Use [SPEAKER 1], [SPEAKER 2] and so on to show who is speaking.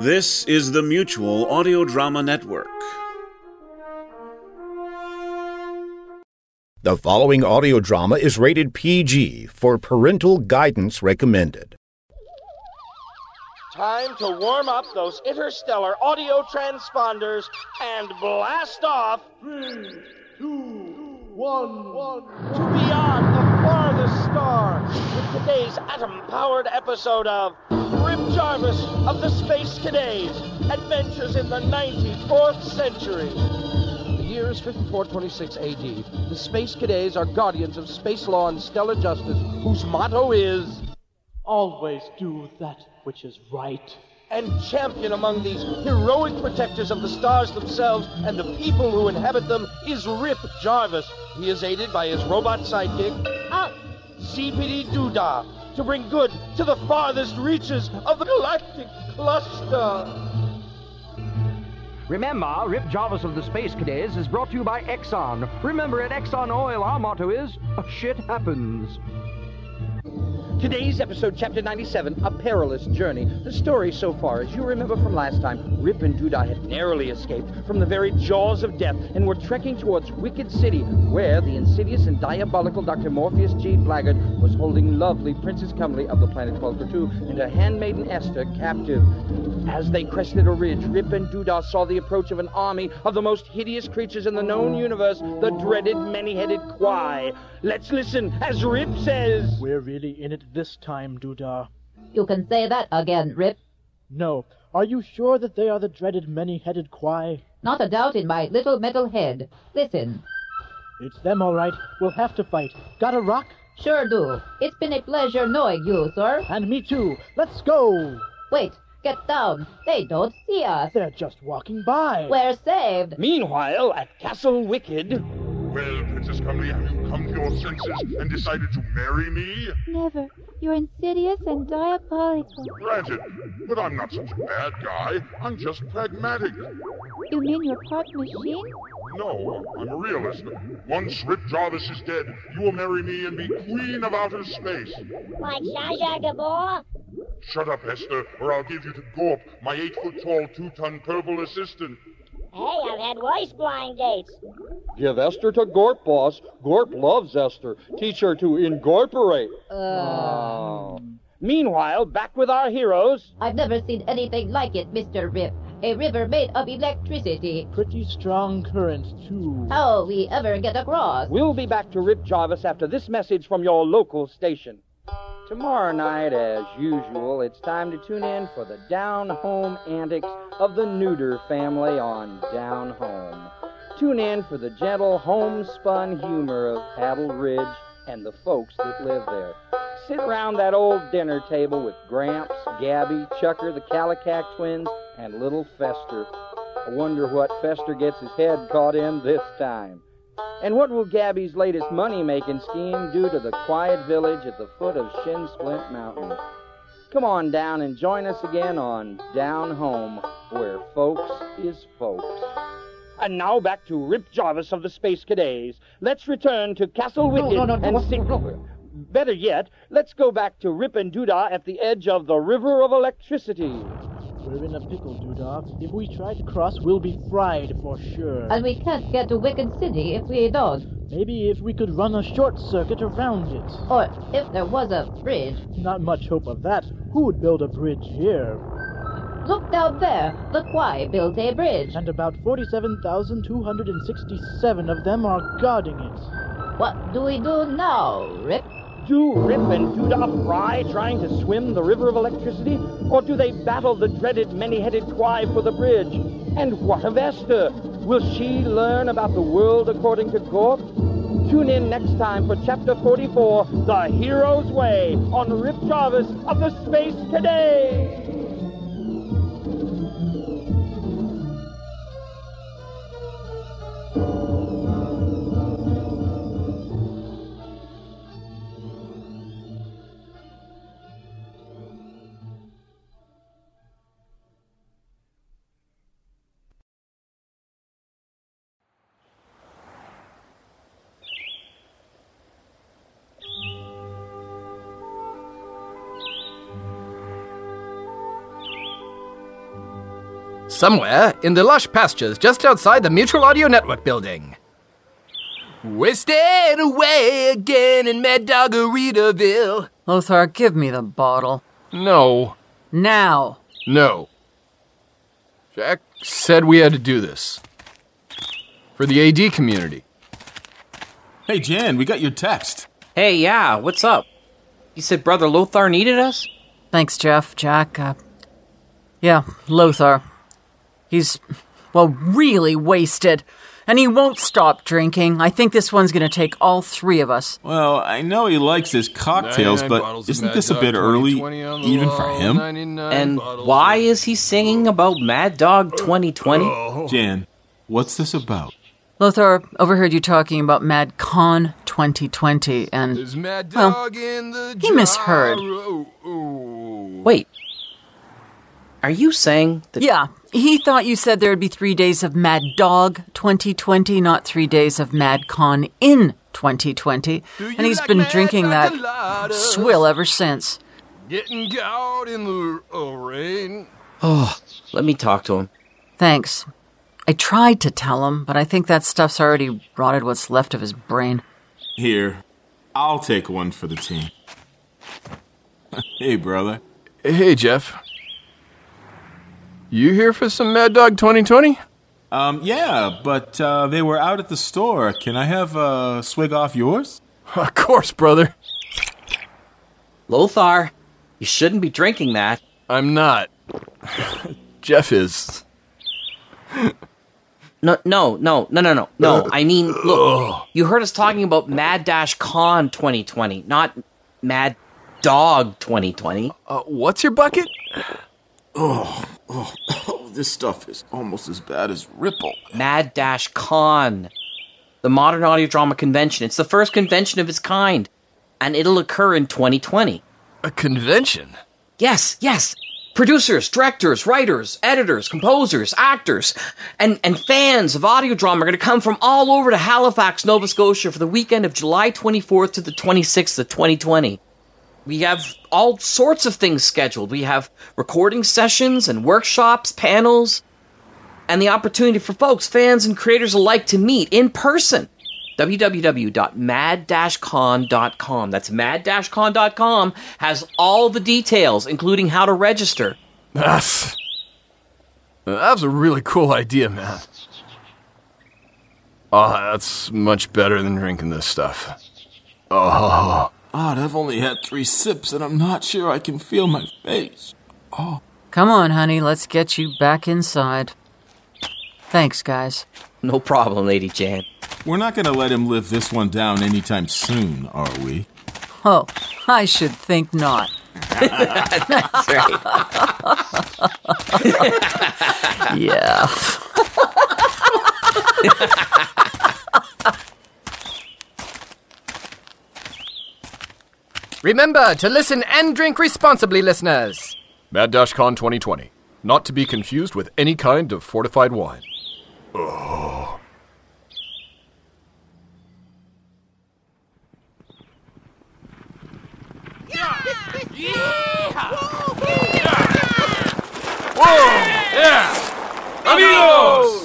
[SPEAKER 1] This is the Mutual Audio Drama Network.
[SPEAKER 2] The following audio drama is rated PG for parental guidance recommended.
[SPEAKER 3] Time to warm up those interstellar audio transponders and blast off. Hmm. Three, two, one, one. To beyond the farthest star with today's atom-powered episode of Rip Jarvis of the Space Cadets Adventures in the 94th Century. The year is 5426 AD. The Space Cadets are guardians of space law and stellar justice, whose motto is
[SPEAKER 4] Always do that which is right.
[SPEAKER 3] and champion among these heroic protectors of the stars themselves and the people who inhabit them is Rip Jarvis. He is aided by his robot sidekick,
[SPEAKER 5] Out!
[SPEAKER 3] CPD Doodah, to bring good to the farthest reaches of the galactic cluster.
[SPEAKER 6] Remember, Rip Jarvis of the Space Cadets is brought to you by Exxon. Remember, at Exxon Oil, our motto is shit happens. Today's episode, Chapter 97, A Perilous Journey. The story so far, as you remember from last time, Rip and Doodah had narrowly escaped from the very jaws of death and were trekking towards Wicked City, where the insidious and diabolical Dr. Morpheus G. Blaggard was holding lovely Princess Cumley of the planet 1242 and her handmaiden Esther captive. As they crested a ridge, Rip and Doodah saw the approach of an army of the most hideous creatures in the known universe, the dreaded many-headed Quai. Let's listen as Rip says...
[SPEAKER 4] We're really in it this time, Doodah.
[SPEAKER 5] You can say that again, Rip.
[SPEAKER 4] No. Are you sure that they are the dreaded many-headed Quai?
[SPEAKER 5] Not a doubt in my little metal head. Listen.
[SPEAKER 4] It's them, all right. We'll have to fight. Got a rock?
[SPEAKER 5] Sure do. It's been a pleasure knowing you, sir.
[SPEAKER 4] And me too. Let's go.
[SPEAKER 5] Wait, get down. They don't see us.
[SPEAKER 4] They're just walking by.
[SPEAKER 5] We're saved.
[SPEAKER 6] Meanwhile, at Castle Wicked...
[SPEAKER 7] Well, Princess Cumley, have you come to your senses and decided to marry me?
[SPEAKER 8] Never. You're insidious and diabolical.
[SPEAKER 7] Granted, but I'm not such a bad guy. I'm just pragmatic.
[SPEAKER 8] You mean you're part machine?
[SPEAKER 7] No, I'm a realist. Once Rip Jarvis is dead, you will marry me and be queen of outer space.
[SPEAKER 9] Like Zsa Zsa Gabor?
[SPEAKER 7] Shut up, Hester, or I'll give you to Gorp, my eight-foot-tall, two-ton purple assistant.
[SPEAKER 9] Hey, I've had worse blind dates.
[SPEAKER 6] Give Esther to Gorp, boss. Gorp loves Esther. Teach her to incorporate. Oh. Meanwhile, back with our heroes.
[SPEAKER 5] I've never seen anything like it, Mr. Rip. A river made of electricity.
[SPEAKER 4] Pretty strong current, too.
[SPEAKER 5] How'll we ever get across?
[SPEAKER 6] We'll be back to Rip Jarvis after this message from your local station. Tomorrow night, as usual, it's time to tune in for the down home antics of the Neuter family on Down Home. Tune in for the gentle homespun humor of Paddle Ridge and the folks that live there. Sit around that old dinner table with Gramps, Gabby, Chucker, the Calicac twins, and little Fester. I wonder what Fester gets his head caught in this time. And what will Gabby's latest money making scheme do to the quiet village at the foot of Shin Splint Mountain? Come on down and join us again on Down Home, where folks is folks. And now back to Rip Jarvis of the Space Cadets. Let's return to Castle Wicked
[SPEAKER 4] no, no, no,
[SPEAKER 6] and see. Better yet, let's go back to Rip and Doodah at the edge of the River of Electricity.
[SPEAKER 4] We're in a pickle, Doodah. If we try to cross, we'll be fried for sure.
[SPEAKER 5] And we can't get to Wicked City if we don't.
[SPEAKER 4] Maybe if we could run a short circuit around it.
[SPEAKER 5] Or if there was a bridge.
[SPEAKER 4] Not much hope of that. Who would build a bridge here?
[SPEAKER 5] Look down there. The Quai built a bridge.
[SPEAKER 4] And about 47,267 of them are guarding it.
[SPEAKER 5] What do we do now, Rip?
[SPEAKER 6] Do Rip and Doodah fry trying to swim the river of electricity? Or do they battle the dreaded many-headed Quai for the bridge? And what of Esther? Will she learn about the world according to Gorp? Tune in next time for Chapter 44, The Hero's Way, on Rip Jarvis of the Space Cadets!
[SPEAKER 10] Somewhere in the lush pastures just outside the Mutual Audio Network building. Wasted away again in Mad Doggeritaville.
[SPEAKER 11] Lothar, give me the bottle.
[SPEAKER 10] No.
[SPEAKER 11] Now.
[SPEAKER 10] No. Jack said we had to do this. For the AD community.
[SPEAKER 12] Hey, Jan, we got your text.
[SPEAKER 13] Hey, yeah, what's up? You said Brother Lothar needed us?
[SPEAKER 11] Thanks, Jeff, Jack. Uh, yeah, Lothar. He's, well, really wasted. And he won't stop drinking. I think this one's going to take all three of us.
[SPEAKER 12] Well, I know he likes his cocktails, but isn't this a bit early, even for him?
[SPEAKER 13] And why is he singing about Mad Dog 2020?
[SPEAKER 12] Jan, what's this about?
[SPEAKER 11] Lothar overheard you talking about Mad Con 2020, and well, he misheard.
[SPEAKER 13] Wait, are you saying that?
[SPEAKER 11] Yeah, he thought you said there would be three days of Mad Dog 2020, not three days of Mad Con in 2020, and he's been drinking that swill ever since.
[SPEAKER 10] Getting out in the oh, rain.
[SPEAKER 13] Oh, let me talk to him.
[SPEAKER 11] Thanks. I tried to tell him, but I think that stuff's already rotted what's left of his brain.
[SPEAKER 12] Here, I'll take one for the team. hey, brother.
[SPEAKER 10] Hey, Jeff. You here for some Mad Dog 2020?
[SPEAKER 12] Um, yeah, but uh, they were out at the store. Can I have a swig off yours?
[SPEAKER 10] Of course, brother.
[SPEAKER 13] Lothar, you shouldn't be drinking that.
[SPEAKER 10] I'm not. Jeff is.
[SPEAKER 13] No, no, no, no, no, no, no. I mean, look, you heard us talking about Mad Dash Con 2020, not Mad Dog 2020.
[SPEAKER 10] Uh, what's your bucket?
[SPEAKER 12] Oh, oh, oh, this stuff is almost as bad as Ripple.
[SPEAKER 13] Mad Dash Con, the Modern Audio Drama Convention. It's the first convention of its kind, and it'll occur in 2020.
[SPEAKER 10] A convention?
[SPEAKER 13] Yes, yes. Producers, directors, writers, editors, composers, actors, and, and fans of audio drama are going to come from all over to Halifax, Nova Scotia for the weekend of July 24th to the 26th of 2020. We have all sorts of things scheduled. We have recording sessions and workshops, panels, and the opportunity for folks, fans, and creators alike to meet in person. www.mad-con.com. That's mad-con.com has all the details, including how to register.
[SPEAKER 10] That's that's a really cool idea, man. Oh, that's much better than drinking this stuff. Oh.
[SPEAKER 12] Odd, I've only had three sips and I'm not sure I can feel my face. Oh.
[SPEAKER 11] Come on, honey, let's get you back inside. Thanks, guys.
[SPEAKER 13] No problem, Lady Jan.
[SPEAKER 12] We're not going to let him live this one down anytime soon, are we?
[SPEAKER 11] Oh, I should think not.
[SPEAKER 13] That's right.
[SPEAKER 11] yeah.
[SPEAKER 10] Remember to listen and drink responsibly, listeners. Mad Dash Con 2020. Not to be confused with any kind of fortified wine. Oh. Yeah! yeah!
[SPEAKER 14] Whoa! Yeah! Amigos!